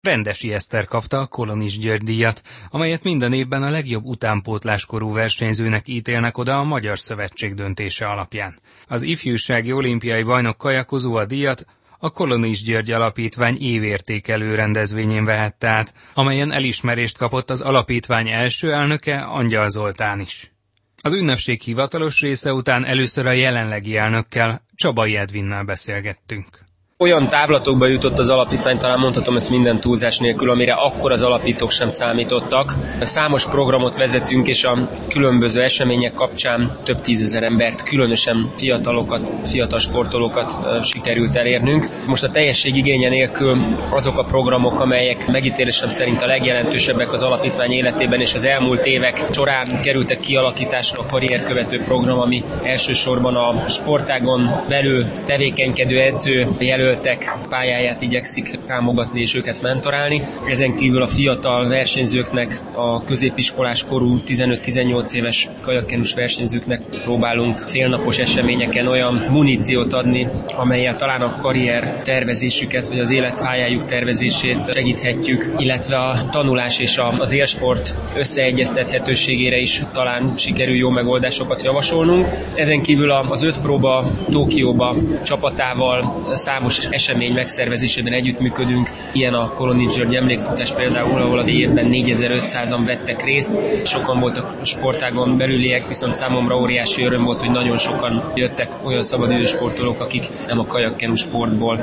Rendesi Eszter kapta a Kolonis György díjat, amelyet minden évben a legjobb utánpótláskorú versenyzőnek ítélnek oda a Magyar Szövetség döntése alapján. Az ifjúsági olimpiai bajnok kajakozó a díjat a Kolonis György Alapítvány évértékelő rendezvényén vehette át, amelyen elismerést kapott az alapítvány első elnöke, Angyal Zoltán is. Az ünnepség hivatalos része után először a jelenlegi elnökkel, Csabai Edvinnel beszélgettünk olyan távlatokba jutott az alapítvány, talán mondhatom ezt minden túlzás nélkül, amire akkor az alapítók sem számítottak. Számos programot vezetünk, és a különböző események kapcsán több tízezer embert, különösen fiatalokat, fiatal sportolókat sikerült elérnünk. Most a teljesség igénye nélkül azok a programok, amelyek megítélésem szerint a legjelentősebbek az alapítvány életében, és az elmúlt évek során kerültek kialakításra a karrierkövető program, ami elsősorban a sportágon belül tevékenykedő edző jelölt jelöltek pályáját igyekszik támogatni és őket mentorálni. Ezen kívül a fiatal versenyzőknek, a középiskolás korú 15-18 éves kajakkenus versenyzőknek próbálunk félnapos eseményeken olyan muníciót adni, amelyel talán a karrier tervezésüket, vagy az életpályájuk tervezését segíthetjük, illetve a tanulás és az élsport összeegyeztethetőségére is talán sikerül jó megoldásokat javasolnunk. Ezen kívül az öt próba Tokióba csapatával számos esemény megszervezésében együttműködünk. Ilyen a Kolonics György emlékfutás például, ahol az évben 4500-an vettek részt. Sokan voltak sportágon belüliek, viszont számomra óriási öröm volt, hogy nagyon sokan jöttek olyan szabadidős sportolók, akik nem a kajakkenu sportból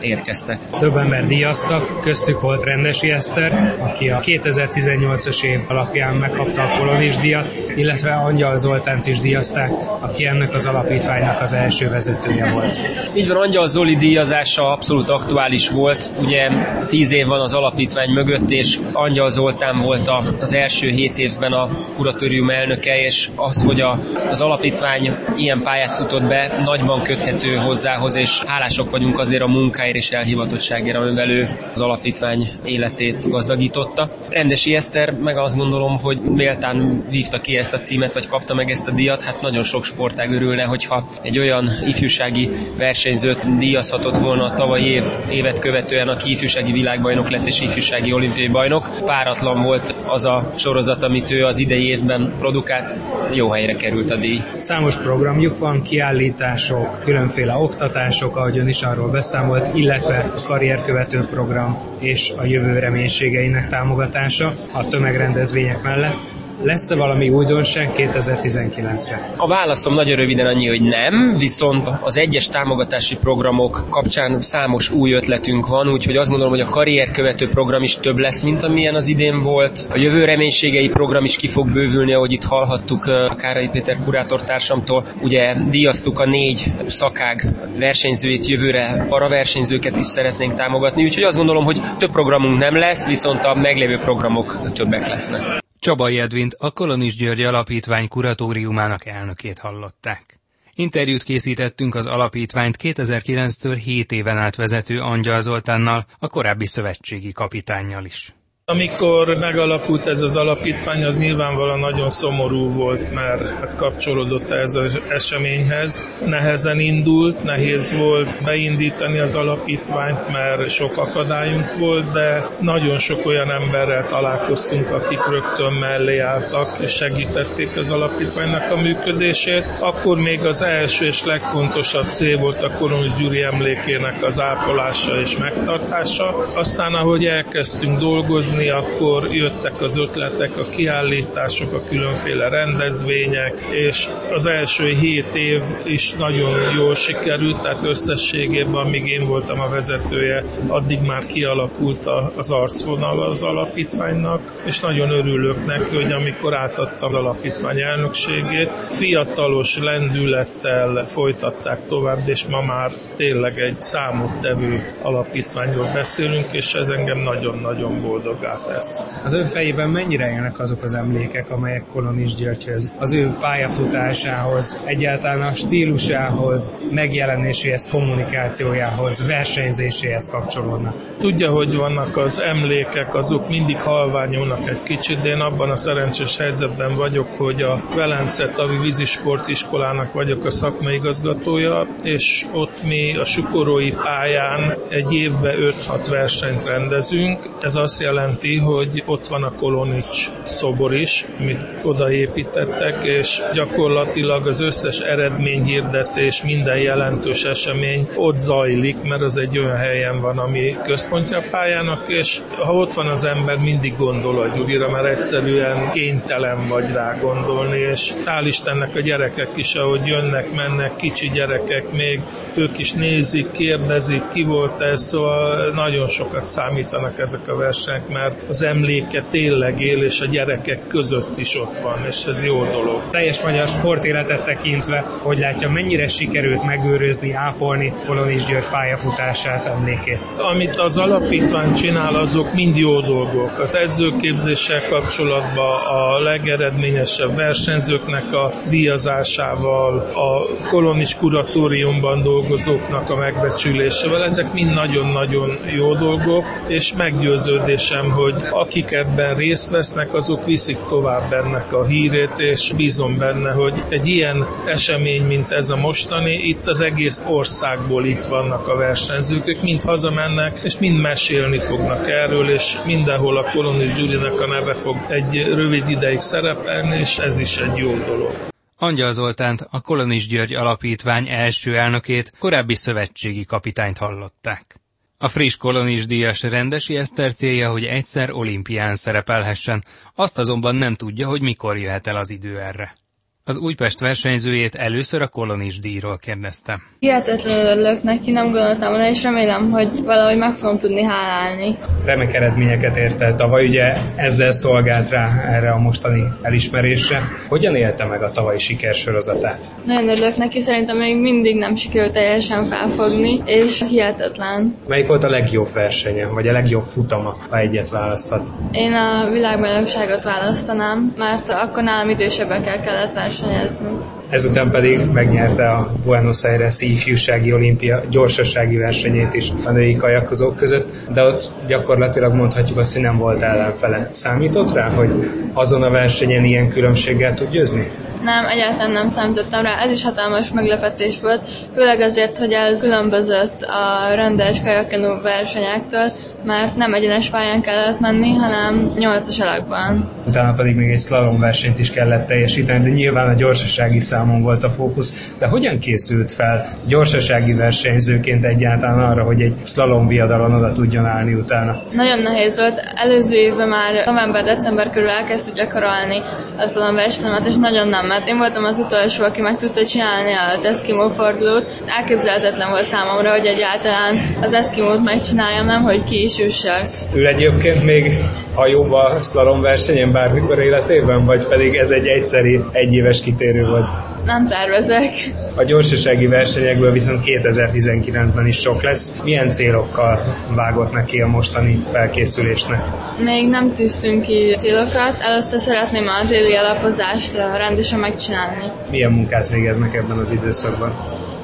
érkeztek. Több ember díjaztak, köztük volt Rendesi Eszter, aki a 2018-as év alapján megkapta a Kolonis díjat, illetve Angyal Zoltánt is díjazták, aki ennek az alapítványnak az első vezetője volt. Így van, Angyal Zoli díj díjazása abszolút aktuális volt. Ugye tíz év van az alapítvány mögött, és Angyal Zoltán volt az első hét évben a kuratórium elnöke, és az, hogy a, az alapítvány ilyen pályát futott be, nagyban köthető hozzához, és hálások vagyunk azért a munkáért és elhivatottságért, amivel ő az alapítvány életét gazdagította. Rendesi Eszter, meg azt gondolom, hogy méltán vívta ki ezt a címet, vagy kapta meg ezt a díjat, hát nagyon sok sportág örülne, hogyha egy olyan ifjúsági versenyzőt díjazhatott jutott volna a tavalyi év, évet követően, aki ifjúsági világbajnok lett és ifjúsági olimpiai bajnok. Páratlan volt az a sorozat, amit ő az idei évben produkált, jó helyre került a díj. Számos programjuk van, kiállítások, különféle oktatások, ahogy ön is arról beszámolt, illetve a karrierkövető program és a jövő reménységeinek támogatása a tömegrendezvények mellett. Lesz-e valami újdonság 2019-re? A válaszom nagyon röviden annyi, hogy nem, viszont az egyes támogatási programok kapcsán számos új ötletünk van, úgyhogy azt gondolom, hogy a karrierkövető program is több lesz, mint amilyen az idén volt. A jövő reménységei program is ki fog bővülni, ahogy itt hallhattuk a Kárai Péter kurátor társamtól. Ugye díjaztuk a négy szakág versenyzőit, jövőre paraversenyzőket is szeretnénk támogatni, úgyhogy azt gondolom, hogy több programunk nem lesz, viszont a meglévő programok többek lesznek. Csabai Edvint a Kolonis György Alapítvány kuratóriumának elnökét hallották. Interjút készítettünk az alapítványt 2009-től 7 éven át vezető Angyal Zoltánnal, a korábbi szövetségi kapitánnyal is. Amikor megalakult ez az alapítvány, az nyilvánvalóan nagyon szomorú volt, mert hát kapcsolódott ez az eseményhez. Nehezen indult, nehéz volt beindítani az alapítványt, mert sok akadályunk volt, de nagyon sok olyan emberrel találkoztunk, akik rögtön mellé álltak és segítették az alapítványnak a működését. Akkor még az első és legfontosabb cél volt a Koronus Gyuri emlékének az ápolása és megtartása. Aztán, ahogy elkezdtünk dolgozni, dolgozni, akkor jöttek az ötletek, a kiállítások, a különféle rendezvények, és az első hét év is nagyon jól sikerült, tehát összességében, amíg én voltam a vezetője, addig már kialakult az arcvonal az alapítványnak, és nagyon örülök neki, hogy amikor átadta az alapítvány elnökségét, fiatalos lendülettel folytatták tovább, és ma már tényleg egy számottevő alapítványról beszélünk, és ez engem nagyon-nagyon boldog dolgát tesz. Az ön fejében mennyire élnek azok az emlékek, amelyek Kolonis Györgyhöz, az ő pályafutásához, egyáltalán a stílusához, megjelenéséhez, kommunikációjához, versenyzéséhez kapcsolódnak? Tudja, hogy vannak az emlékek, azok mindig halványulnak egy kicsit, de én abban a szerencsés helyzetben vagyok, hogy a Velence Tavi vízisportiskolának vagyok a szakmai igazgatója, és ott mi a Sukorói pályán egy évbe 5-6 versenyt rendezünk. Ez azt jelenti, hogy ott van a Kolonics szobor is, amit odaépítettek, és gyakorlatilag az összes eredményhirdetés, minden jelentős esemény ott zajlik, mert az egy olyan helyen van, ami központja a pályának, és ha ott van az ember, mindig gondol a Gyurira, mert egyszerűen kénytelen vagy rá gondolni, és hál' Istennek a gyerekek is, ahogy jönnek, mennek, kicsi gyerekek még, ők is nézik, kérdezik, ki volt ez, szóval nagyon sokat számítanak ezek a versenyek, mert az emléke tényleg él, és a gyerekek között is ott van, és ez jó dolog. Teljes magyar sportéletet tekintve, hogy látja, mennyire sikerült megőrizni, ápolni Polonis György pályafutását, emlékét? Amit az alapítvány csinál, azok mind jó dolgok. Az edzőképzéssel kapcsolatban a legeredményesebb versenyzőknek a díjazásával, a kolonis kuratóriumban dolgozóknak a megbecsülésével, ezek mind nagyon-nagyon jó dolgok, és meggyőződésem, hogy akik ebben részt vesznek, azok viszik tovább ennek a hírét, és bízom benne, hogy egy ilyen esemény, mint ez a mostani, itt az egész országból itt vannak a versenyzők, ők mind hazamennek, és mind mesélni fognak erről, és mindenhol a Kolonis Gyurinak a neve fog egy rövid ideig szerepelni, és ez is egy jó dolog. Angyal Zoltánt, a Kolonis György Alapítvány első elnökét, korábbi szövetségi kapitányt hallották. A friss kolonis díjas Rendesi Eszter célja, hogy egyszer olimpián szerepelhessen, azt azonban nem tudja, hogy mikor jöhet el az idő erre. Az Újpest versenyzőjét először a kolonis díjról kérdeztem. Hihetetlenül örülök neki, nem gondoltam volna, és remélem, hogy valahogy meg fogom tudni hálálni. Remek eredményeket ért el tavaly, ugye ezzel szolgált rá erre a mostani elismerésre. Hogyan élte meg a tavalyi sikersorozatát? Nagyon örülök neki, szerintem még mindig nem sikerült teljesen felfogni, és hihetetlen. Melyik volt a legjobb versenye, vagy a legjobb futama, ha egyet választhat? Én a világbajnokságot választanám, mert akkor nálam idősebbekkel kellett versenyezni question is, and ezután pedig megnyerte a Buenos Aires ifjúsági olimpia gyorsasági versenyét is a női kajakozók között, de ott gyakorlatilag mondhatjuk azt, hogy nem volt ellenfele. Számított rá, hogy azon a versenyen ilyen különbséggel tud győzni? Nem, egyáltalán nem számítottam rá. Ez is hatalmas meglepetés volt, főleg azért, hogy ez különbözött a rendes kajakenú versenyektől, mert nem egyenes pályán kellett menni, hanem nyolcas alakban. Utána pedig még egy slalom versenyt is kellett teljesíteni, de nyilván a gyorsasági számon volt a fókusz. De hogyan készült fel gyorsasági versenyzőként egyáltalán arra, hogy egy slalom viadalon oda tudjon állni utána? Nagyon nehéz volt. Előző évben már november-december körül elkezdtük gyakorolni a slalom versenyemet, és nagyon nem mert én voltam az utolsó, aki meg tudta csinálni az Eskimo fordulót. Elképzelhetetlen volt számomra, hogy egyáltalán az Eskimót megcsináljam, nem hogy ki is jussak. Ő egyébként még hajóba slalom versenyen bármikor életében, vagy pedig ez egy egyszeri, egyéves kitérő volt? Nem tervezek. A gyorsasági versenyekből viszont 2019-ben is sok lesz. Milyen célokkal vágott neki a mostani felkészülésnek? Még nem tűztünk ki célokat. Először szeretném a téli alapozást rendesen megcsinálni. Milyen munkát végeznek ebben az időszakban?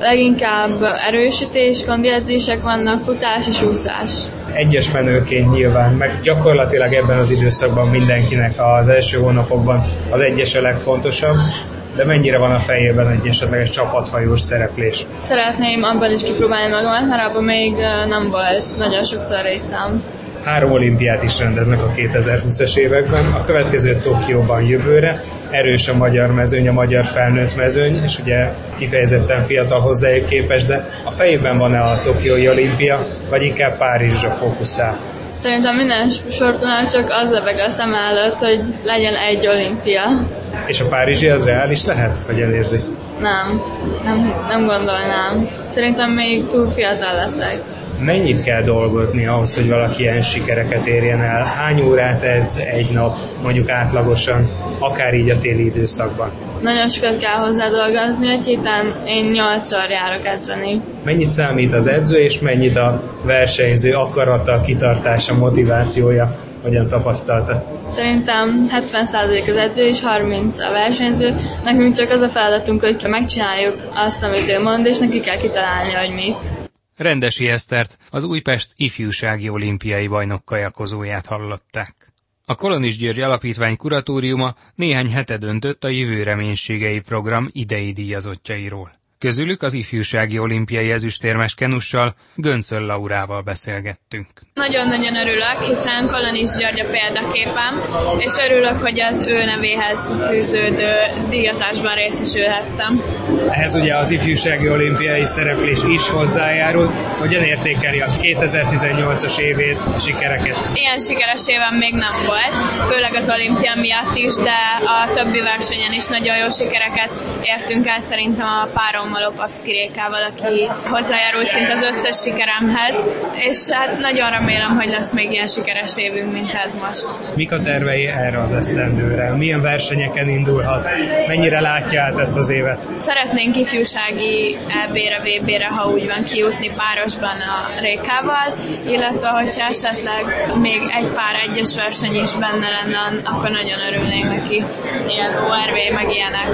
Leginkább erősítés, kondiedzések vannak, futás és úszás egyes menőként nyilván, meg gyakorlatilag ebben az időszakban mindenkinek az első hónapokban az egyes a legfontosabb, de mennyire van a fejében egy esetleges csapathajós szereplés? Szeretném abban is kipróbálni magamat, mert abban még nem volt nagyon sokszor részem. Három olimpiát is rendeznek a 2020-es években, a következő Tokióban jövőre. Erős a magyar mezőny, a magyar felnőtt mezőny, és ugye kifejezetten fiatal hozzájuk képes, de a fejében van-e a Tokiói olimpia, vagy inkább Párizsra fókuszál? Szerintem minden sportnál csak az lebeg a szem előtt, hogy legyen egy olimpia. És a Párizsi az reális lehet, hogy elérzi? Nem, nem, nem gondolnám. Szerintem még túl fiatal leszek. Mennyit kell dolgozni ahhoz, hogy valaki ilyen sikereket érjen el? Hány órát edz egy nap, mondjuk átlagosan, akár így a téli időszakban? Nagyon sokat kell hozzá dolgozni, egy héten én nyolcszor járok edzeni. Mennyit számít az edző, és mennyit a versenyző akarata, kitartása, motivációja? Hogyan tapasztalta? Szerintem 70% az edző és 30 a versenyző. Nekünk csak az a feladatunk, hogy megcsináljuk azt, amit ő mond, és neki kell kitalálni, hogy mit. Rendesi Esztert, az Újpest ifjúsági olimpiai bajnok kajakozóját hallották. A Kolonis György Alapítvány kuratóriuma néhány hete döntött a jövő reménységei program idei díjazottjairól. Közülük az ifjúsági olimpiai ezüstérmes kenussal, Göncöl Laurával beszélgettünk. Nagyon-nagyon örülök, hiszen Kolonis György a példaképem, és örülök, hogy az ő nevéhez fűződő díjazásban részesülhettem. Ehhez ugye az ifjúsági olimpiai szereplés is hozzájárul. Hogyan értékeli a 2018-as évét, a sikereket? Ilyen sikeres évem még nem volt, főleg az olimpia miatt is, de a többi versenyen is nagyon jó sikereket értünk el szerintem a párommal, Opavszki Rékával, aki hozzájárult szinte az összes sikeremhez, és hát nagyon remélem, hogy lesz még ilyen sikeres évünk, mint ez most. Mik a tervei erre az esztendőre? Milyen versenyeken indulhat? Mennyire látja át ezt az évet? Szeretnénk ifjúsági EB-re, VB-re, ha úgy van, kijutni párosban a Rékával, illetve hogyha esetleg még egy pár egyes verseny is benne lenne, akkor nagyon örülnénk neki. Ilyen ORV, meg ilyenek.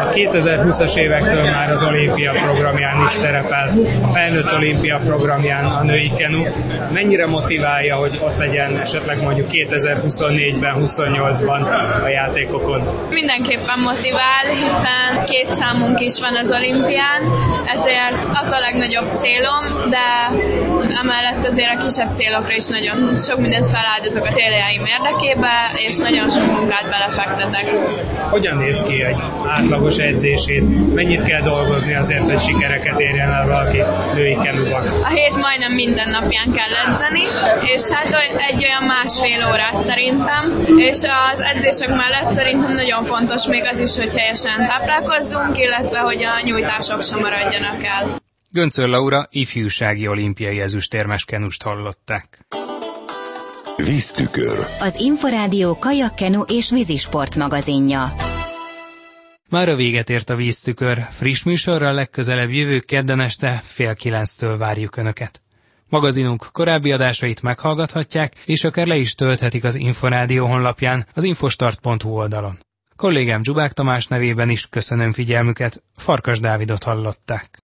A 2020-as évektől már az olimpia programján is szerepel, a felnőtt olimpia programján a női kenu. Mennyire motiválja, hogy ott legyen esetleg mondjuk 2024-ben, 28-ban a játékokon? Mindenképpen motivál, hiszen két számunk is van az olimpián, ezért az a legnagyobb célom, de emellett azért a kisebb célokra is nagyon sok mindent feláldozok a céljaim érdekébe, és nagyon sok munkát belefektetek. Hogyan néz ki egy átlagos edzését? Mennyit kell dolgozni azért, hogy sikereket érjen el valaki női kenuban? A hét majdnem minden napján kell edzeni, és hát egy olyan másfél órát szerintem, és az edzések mellett szerintem nagyon fontos még az is, hogy helyesen táplálkozzunk, illetve hogy a nyújtások sem maradjanak el. Göncör Laura ifjúsági olimpiai ezüstérmes kenust hallották. Víztükör. Az Inforádió kajakkenu és vízisport magazinja. Már a véget ért a víztükör. Friss műsorral legközelebb jövő kedden este fél kilenctől várjuk Önöket. Magazinunk korábbi adásait meghallgathatják, és akár le is tölthetik az Inforádió honlapján, az infostart.hu oldalon. Kollégám Zsubák Tamás nevében is köszönöm figyelmüket, Farkas Dávidot hallották.